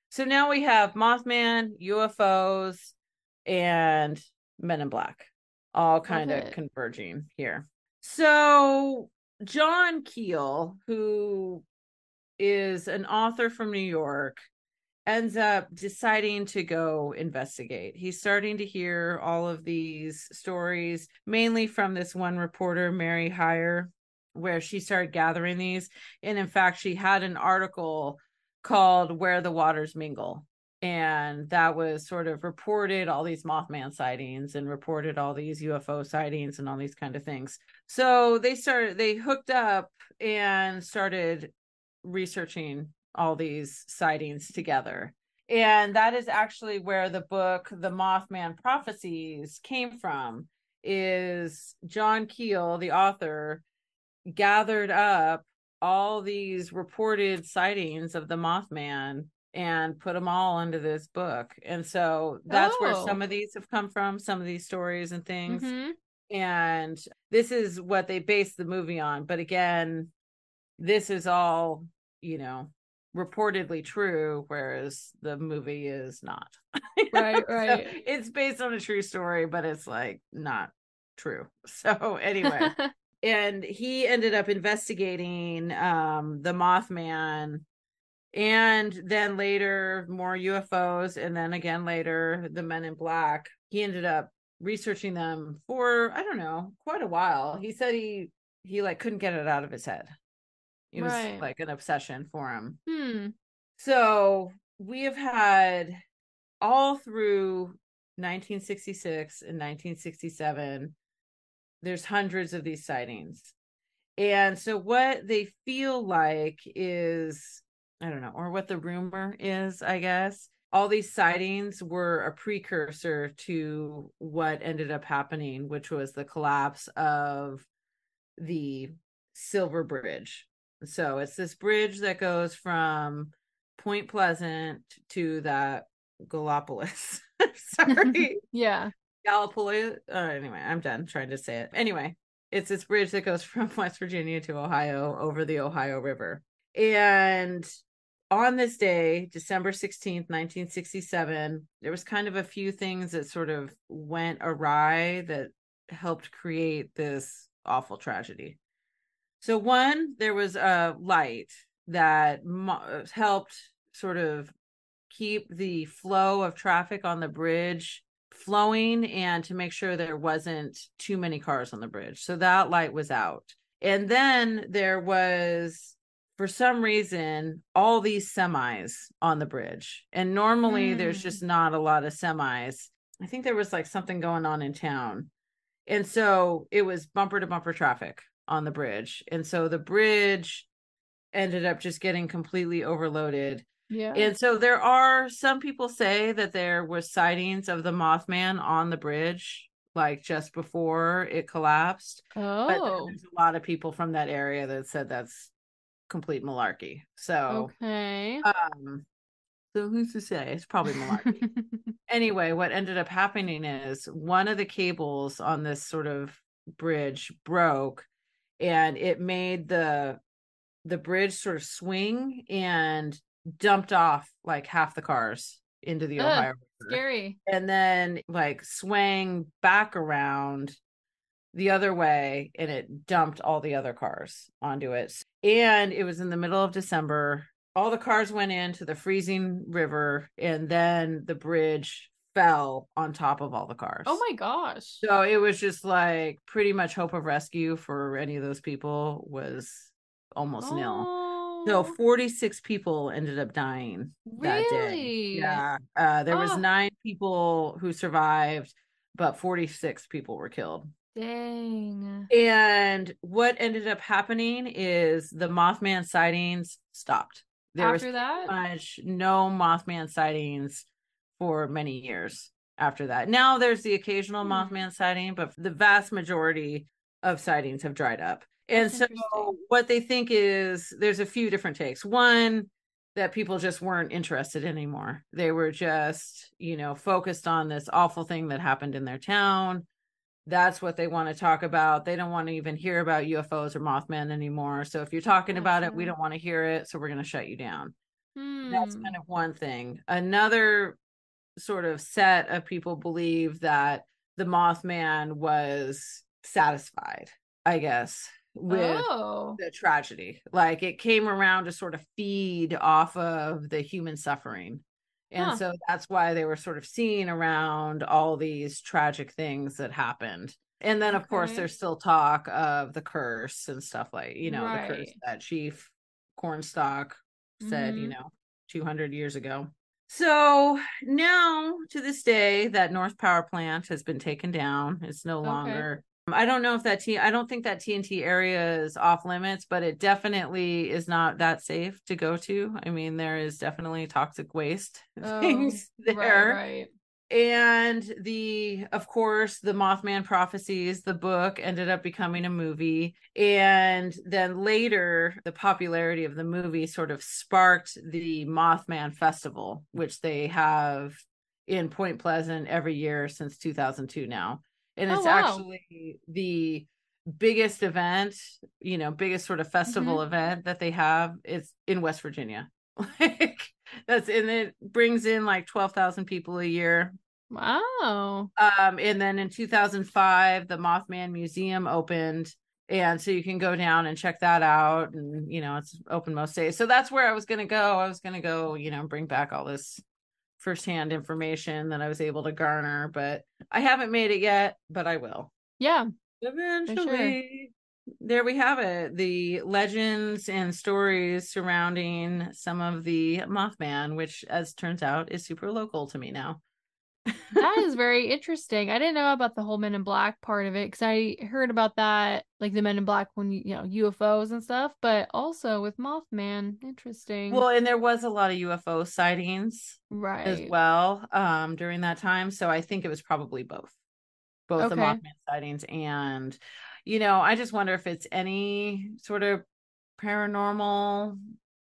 So now we have Mothman, UFOs, and Men in Black all kind of
it.
converging here. So John Keel, who is an author from New York, ends up deciding to go investigate. He's starting to hear all of these stories, mainly from this one reporter, Mary Hyre, where she started gathering these. And in fact, she had an article called Where the Waters Mingle. And that was sort of reported all these Mothman sightings and reported all these UFO sightings and all these kind of things. So they started, they hooked up and started researching all these sightings together. And that is actually where the book The Mothman Prophecies came from is John Keel, the author, gathered up all these reported sightings of the Mothman and put them all into this book. And so that's where
Oh.
some of these have come from, some of these stories and things
Mhm.
and this is what they based the movie on but again this is all you know reportedly true whereas the movie is not.
Right,
So
right.
it's based on a true story but it's like not true. So anyway. And he ended up investigating um the mothman and then later more ufos and then again later the men in black. He ended up researching them for i don't know quite a while. He said he he like couldn't get it out of his head it was
Right.
like an obsession for him
hmm.
so we have had all through 1966 and 1967, there's hundreds of these sightings. And so what they feel like is, I don't know, or what the rumor is, I guess, all these sightings were a precursor to what ended up happening, which was the collapse of the Silver Bridge. So it's this bridge that goes from Point Pleasant to that Gallipolis. Sorry,
Yeah.
Gallipolis. Uh, anyway, I'm done trying to say it. Anyway, it's this bridge that goes from West Virginia to Ohio over the Ohio River. And on this day, December 16th, 1967, there was kind of a few things that sort of went awry that helped create this awful tragedy. So, one, there was a light that mo- helped sort of keep the flow of traffic on the bridge flowing and to make sure there wasn't too many cars on the bridge. So that light was out. And then there was, for some reason, all these semis on the bridge. And normally there's
Mm.
just not a lot of semis. I think there was like something going on in town. And so it was bumper to bumper traffic on the bridge. And so the bridge ended up just getting completely overloaded.
Yeah.
And so there are some people say that there was sightings of the Mothman on the bridge, like just before it collapsed. But
oh.
there's a lot of people from that area that said that's complete malarkey. So,
Okay.
um, so who's to say? It's probably malarkey. anyway, what ended up happening is one of the cables on this sort of bridge broke, and it made the the bridge sort of swing and dumped off like half the cars into the
Ugh,
Ohio River.
Scary.
and then like swang back around the other way and it dumped all the other cars onto it. And it was in the middle of december. All the cars went into the freezing river and then the bridge fell on top of all the cars.
Oh my gosh.
So it was just like pretty much hope of rescue for any of those people was almost nil. So
Oh,
46 people ended up dying that day. Yeah. Uh, there was
Oh.
nine people who survived, but 46 people were killed.
dang.
And what ended up happening is the Mothman sightings stopped. There was
After that?
much no Mothman sightings for many years after that. Now there's the occasional
Hmm.
Mothman sighting, but the vast majority of sightings have dried up. And
That's
so what they think is there's a few different takes. One that people just weren't interested anymore. They were just, you know, focused on this awful thing that happened in their town. That's what they want to talk about. They don't want to even hear about UFOs or Mothman anymore. So if you're talking about it, we don't want to hear it. So we're going to shut you down.
Hmm.
That's kind of one thing. Another sort of set of people believe that the Mothman was satisfied, I guess, with
oh.
the tragedy. Like it came around to sort of feed off of the human suffering. And
Huh.
so that's why they were sort of seeing around all these tragic things that happened. And then, of course, there's still talk of the curse and stuff like, you know, the curse that Chief Cornstalk said, you
Mhm.
know, 200 years ago. So now to this day, that North Power Plant has been taken down. It's no
Okay.
longer. Um, I don't know if that T. I don't think that TNT area is off limits, but it definitely is not that safe to go to. I mean, there is definitely toxic waste
Oh,
things there
Right, right.
And the of course the mothman prophecies the book ended up becoming a movie and then later the popularity of the movie sort of sparked the mothman festival which they have in point pleasant every year since 2002 now and
Oh,
it's
wow.
actually the biggest event you know biggest sort of festival
Mm-hmm.
event that they have is in west virginia like that's and it brings in like 12,000 people a year.
Wow.
um and then in 2005 the mothman museum opened and so you can go down and check that out and you know it's open most days. So that's where i was going to go. I was going to go you know bring back all this firsthand information that i was able to garner but i haven't made it yet but i will.
Yeah.
eventually there we have it the legends and stories surrounding some of the mothman which as turns out is super local to me now
That is very interesting. I didn't know about the whole Men in Black part of it because I heard about that, like the Men in Black when you, know UFOs and stuff, but also with Mothman. Interesting.
well and there was a lot of ufo sightings
right.
as well um during that time so i think it was probably both both the mothman sightings and you know i just wonder if it's any sort of paranormal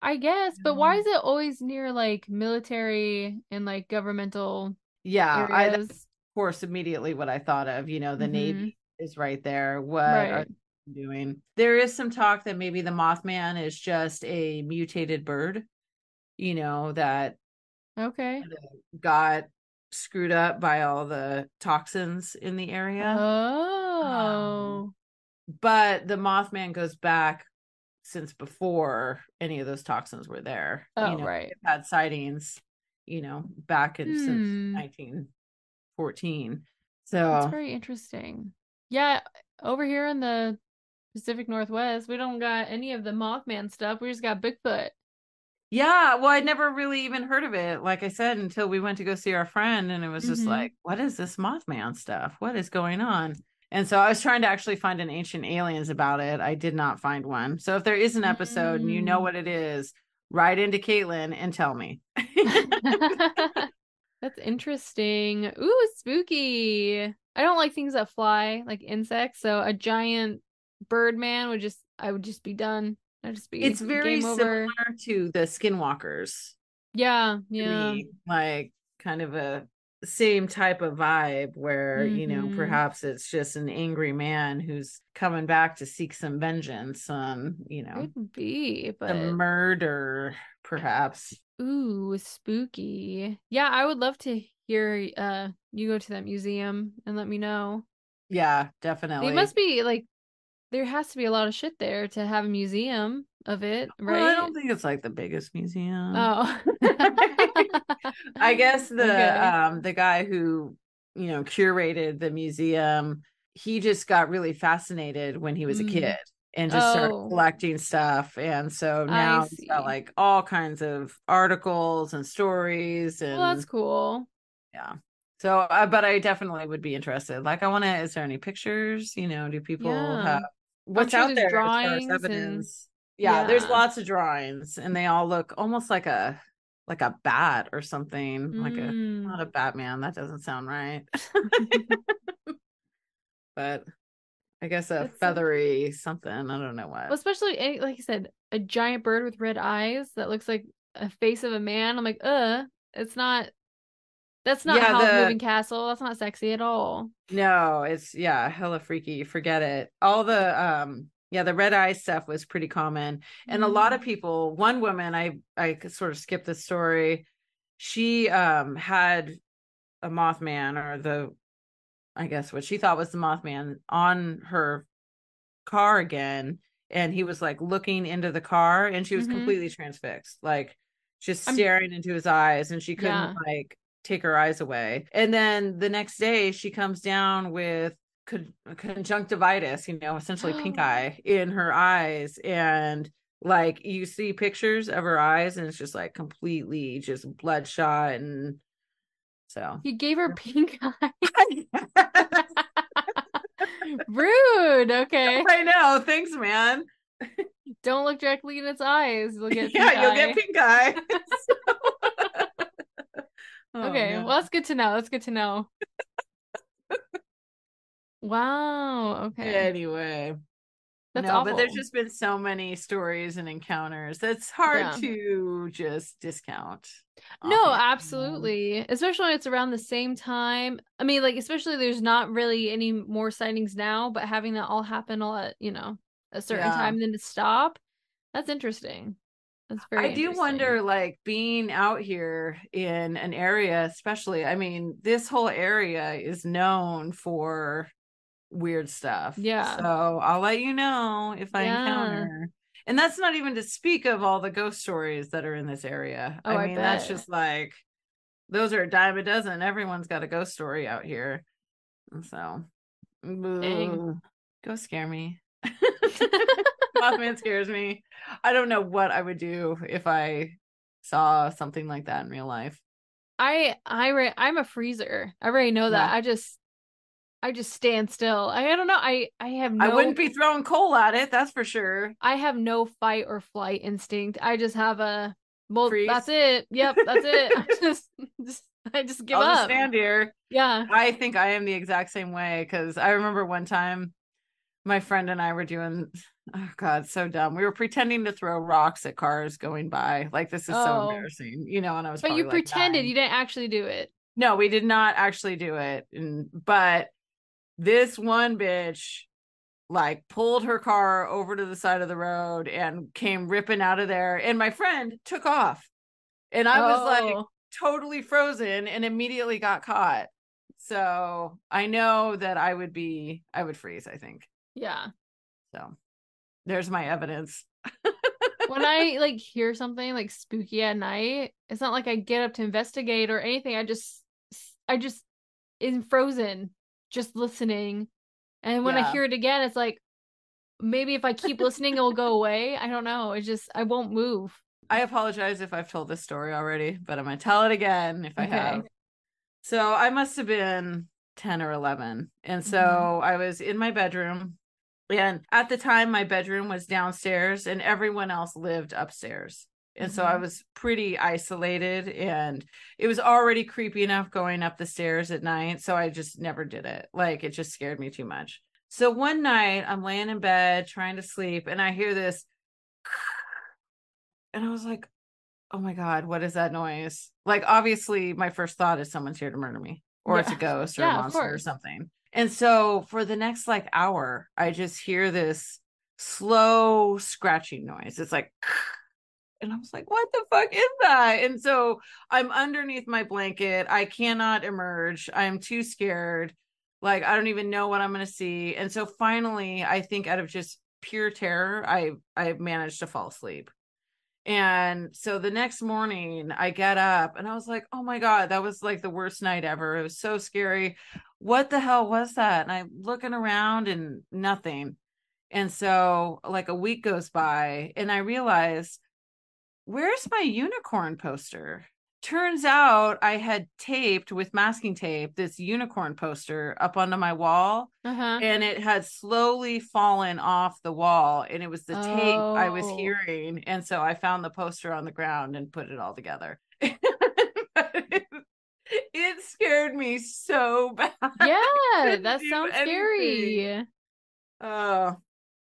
I guess, but why
Mhm.
is it always near like military and like governmental
yeah i of course immediately what i thought of you know the
Mhm.
navy is right there what are
Right.
they doing there is some talk that maybe the mothman is just a mutated bird you know that
Okay.
got screwed up by all the toxins in the area
Oh.
But the Mothman goes back since before any of those toxins were there.
Oh,
you know,
right.
had sightings, you know, back in
Hmm.
since 1914.
That's
So
very interesting. Yeah, over here in the Pacific Northwest, we don't got any of the Mothman stuff. We just got Bigfoot.
yeah, well, I'd never really even heard of it, like I said, until we went to go see our friend, and it was just
Mhm.
like, what is this Mothman stuff? What is going on? And so I was trying to actually find an ancient aliens about it. I did not find one. So if there is an episode and you know
Mm.
what it is, write into Caitlin and tell me.
That's interesting. Ooh, spooky. I don't like things that fly, like insects. So a giant bird man would just, I would just be done. I'd just be
it's very similar to the skinwalkers
Yeah, yeah.
like kind of a same type of vibe where you know
Mhm.
perhaps it's just an angry man who's coming back to seek some vengeance on you know
Could be, but the
murder perhaps
ooh, spooky. Yeah, I would love to hear uh you go to that museum and let me know.
yeah definitely
it must be like there has to be a lot of shit there to have a museum of it, right?
Well, I don't think it's like the biggest museum.
oh.
I guess the
Okay.
um the guy who you know curated the museum, he just got really fascinated when he was a
Mm.
kid and just started
Oh.
collecting stuff. And so now he's got like all kinds of articles and stories and
well, that's cool.
yeah. So, uh, but I definitely would be interested. Like, I want to. Is there any pictures? You know, do people
Yeah.
have what's
sure
out there as far
drawings
as evidence? Yeah, there's lots of drawings, and they all look almost like a like a bat or something. Like a
Mm.
not a Batman. That doesn't sound right. but I guess a
That's so-
feathery something. I don't know what.
Well, especially like you said, a giant bird with red eyes that looks like a face of a man. I'm like, uh, it's not. That's not
Yeah,
Howl's
the-
Moving Castle. That's not sexy at all.
No, it's yeah, hella freaky. Forget it. All the um yeah, the red eye stuff was pretty common. And a lot
Mm.
of people, one woman, I I sort of skip the story. She um had a Mothman or the I guess what she thought was the Mothman on her car again. And he was like looking into the car and she was
Mhm.
completely transfixed, like just
I'm-
staring into his eyes and she couldn't
Yeah.
like take her eyes away. And then the next day she comes down with con- conjunctivitis, you know, essentially pink oh. eye in her eyes and like you see pictures of her eyes and it's just like completely just bloodshot and so
He gave her pink eye. Rude. Okay.
I know. Thanks, man.
Don't look directly in its eyes. You'll get
yeah,
pink
you'll
eye.
get pink eye. Oh,
Okay,
no.
well that's good to know. That's good to know. Wow. Okay.
Anyway,
That's
no,
awful.
but there's just been so many stories and encounters that's hard
Yeah.
to just discount.
No,
offhand. Mm-hmm.
absolutely. Especially when it's around the same time. I mean, like, especially there's not really any more sightings now, but having that all happen all at, you know, a certain
Yeah.
time, then to stop, that's interesting. That's very
I do wonder, like being out here in an area, especially. I mean, this whole area is known for weird stuff.
Yeah.
So I'll let you know if I
Yeah.
encounter. And that's not even to speak of all the ghost stories that are in this area.
Oh,
I
I
mean, that's just like those are a dime a dozen. Everyone's got a ghost story out here. And so, boo. go scare me. Mothman scares me. I don't know what I would do if I saw something like that in real life.
I I re- I'm a freezer. I already know that.
Yeah.
I just I just stand still. I, I don't know. I I have no
I wouldn't be throwing coal at it, that's for sure.
I have no fight or flight instinct. I just have a well
Freeze.
that's it. Yep, that's it. I just, just I just give
I'll just stand here.
Yeah.
I think I am the exact same way because I remember one time my friend and I were doing oh god, so dumb. We were pretending to throw rocks at cars going by. Like this is so
Oh.
embarrassing, you know. And I was
But you
like,
pretended
nine.
you didn't actually do it.
No, we did not actually do it. And but this one bitch like pulled her car over to the side of the road and came ripping out of there. And my friend took off. And I was like
Oh.
totally frozen and immediately got caught. So I know that I would be I would freeze, I think.
yeah.
So there's my evidence.
When I like hear something like spooky at night, it's not like I get up to investigate or anything. I just I just am frozen, just listening. And when I hear it again, it's like maybe if I keep listening, it'll go away. I don't know. It's just I won't move.
I apologize if I've told this story already, but I'm gonna tell it again if I
Okay.
have. So I must have been 10 or 11. And so
Mhm.
I was in my bedroom. And at the time, my bedroom was downstairs and everyone else lived upstairs. And so I
Mhm.
was pretty isolated and it was already creepy enough going up the stairs at night. So I just never did it. Like it just scared me too much. So one night I'm laying in bed trying to sleep and I hear this and I was like, oh my God, what is that noise? Like, obviously, my first thought is someone's here to murder me, or it's a ghost or
Yeah,
a monster or something. And so for the next like hour, I just hear this slow scratching noise. It's like, and I was like, what the fuck is that? And so I'm underneath my blanket. I cannot emerge. I'm too scared. Like, I don't even know what I'm going to see. And so finally, I think out of just pure terror, I I managed to fall asleep. And so the next morning I get up and I was like, "Oh my god, that was like the worst night ever. It was so scary. What the hell was that?" And I'm looking around and nothing. And so like a week goes by and I realize where's my unicorn poster? Turns out I had taped with masking tape this unicorn poster up onto my wall
Uh-huh.
and it had slowly fallen off the wall and it was the tape I was
Oh.
hearing. And so I found the poster on the ground and put it all together. it scared me so bad.
Yeah, that sounds scary.
Oh,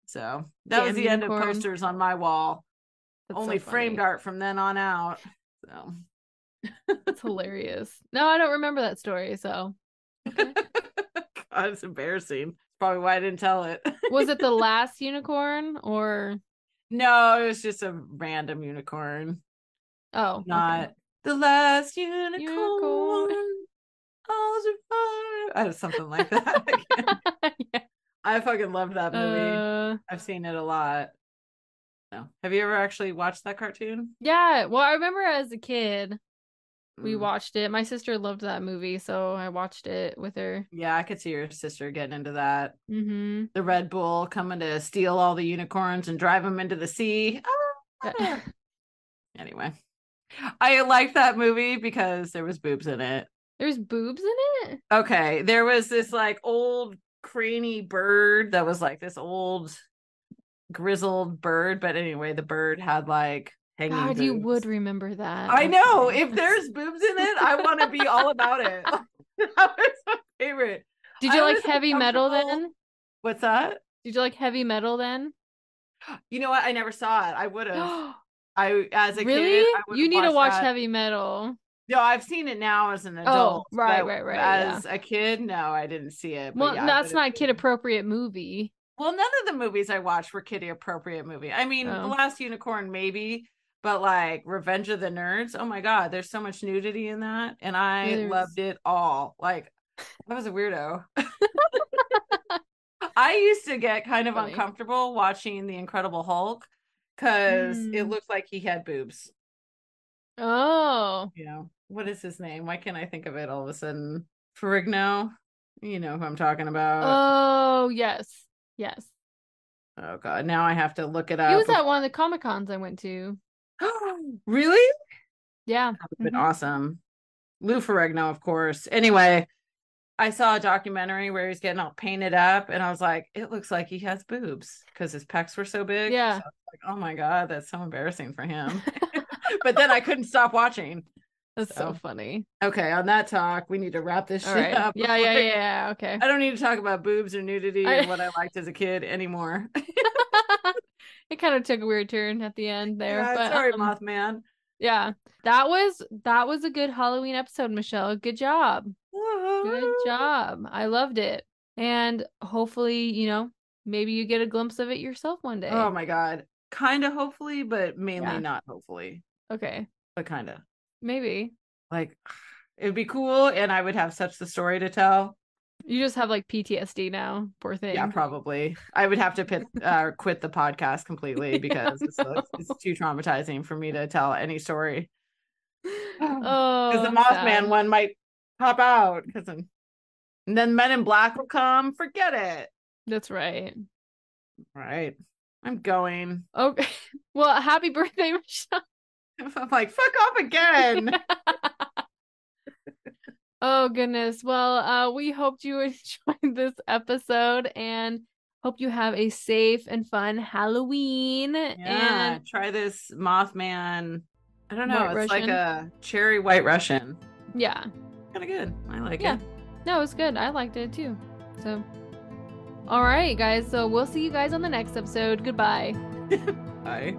so that was
Damn
the end of posters on my wall.
That's
Only
so
framed art from then on out. So
That's hilarious. No, I don't remember that story. So,
God, it's embarrassing. Probably why I didn't tell it.
was it the last unicorn or?
no, it was just a random unicorn.
Oh, okay.
Not the last unicorn.
Unicorn.
Have something like that. I
yeah.
I fucking love that movie.
Uh,
I've seen it a lot. No. Have you ever actually watched that cartoon?
yeah. Well, I remember as a kid we
Mm.
watched it. My sister loved that movie, so I watched it with her.
Yeah, I could see your sister getting into that.
Mm-hmm.
The Red Bull coming to steal all the unicorns and drive them into the sea. Ah! Anyway, I liked that movie because there was boobs in it.
There's boobs in it.
Okay, there was this like old cranny bird that was like this old grizzled bird, but anyway, the bird had like hanging.
God, you would remember that.
I oh
know.
If there's boobs in it, I want to be all about it. that was my favorite.
Did you
I
like heavy metal then?
What's that?
Did you like heavy metal then?
You know what? I never saw it. I would have. I as a
really?
kid. I
you need to watch
that.
heavy metal.
No, I've seen it now as an oh, adult.
Oh, right, right, right, yeah.
As a kid, no, I didn't see it. but
Well,
yeah,
that's not a kid appropriate movie.
Well, none of the movies I watched were kiddie appropriate movie. I mean,
Oh.
The Last Unicorn maybe, but like Revenge of the Nerds. Oh my god, there's so much nudity in that, and I
there's-
loved it all. Like I was a weirdo. I used to get kind of
Funny.
uncomfortable watching The Incredible Hulk because it
Mm.
looked like he had boobs.
Oh,
You know, what is his name? Why can't I think of it all of a sudden? Ferrigno. You know who I'm talking about.
oh yes, yes.
oh god, now I have to look it up.
He was at one of the comic cons I went to.
really?
Yeah,
That would have been
Mhm.
awesome. Lou Ferrigno, of course. Anyway, I saw a documentary where he's getting all painted up, and I was like, it looks like he has boobs because his pecs were so big.
Yeah.
So I was like, oh my god, that's so embarrassing for him. but then I couldn't stop watching.
That's so,
So,
funny.
Okay, on that talk, we need to wrap this
All
shit
right.
up.
Yeah, yeah, yeah, yeah. Okay.
I don't need to talk about boobs or nudity
I-
or what I liked as a kid anymore.
it kind of took a weird turn at the end there,
Yeah,
but
sorry,
um,
Mothman.
yeah, that was that was a good Halloween episode, Michelle. Good job. Good job. I loved it. And hopefully, you know, maybe you get a glimpse of it yourself one day.
Oh my god. Kind of hopefully, but mainly
Yeah.
not hopefully.
okay.
But kind of.
Maybe.
Like it would be cool and I would have such the story to tell.
You just have like PTSD now. Poor thing.
Yeah, probably. I would have to pit, uh, quit the podcast completely because it's, it's too traumatizing for me to tell any story.
Oh,
Because the Mothman one might pop out. Because and then Men in Black will come. Forget it.
That's right.
Right. I'm going.
Okay. Well, happy birthday, Michelle.
I'm like, fuck off again.
Oh goodness. Well, uh we hoped you enjoyed this episode and hope you have a safe and fun Halloween.
Yeah,
And
try this Mothman. I don't know.
White
it's like a cherry white Russian.
yeah.
Kind of good. I like
Yeah. No, it's good. I liked it too. So all right, guys. So we'll see you guys on the next episode. Goodbye.
Bye.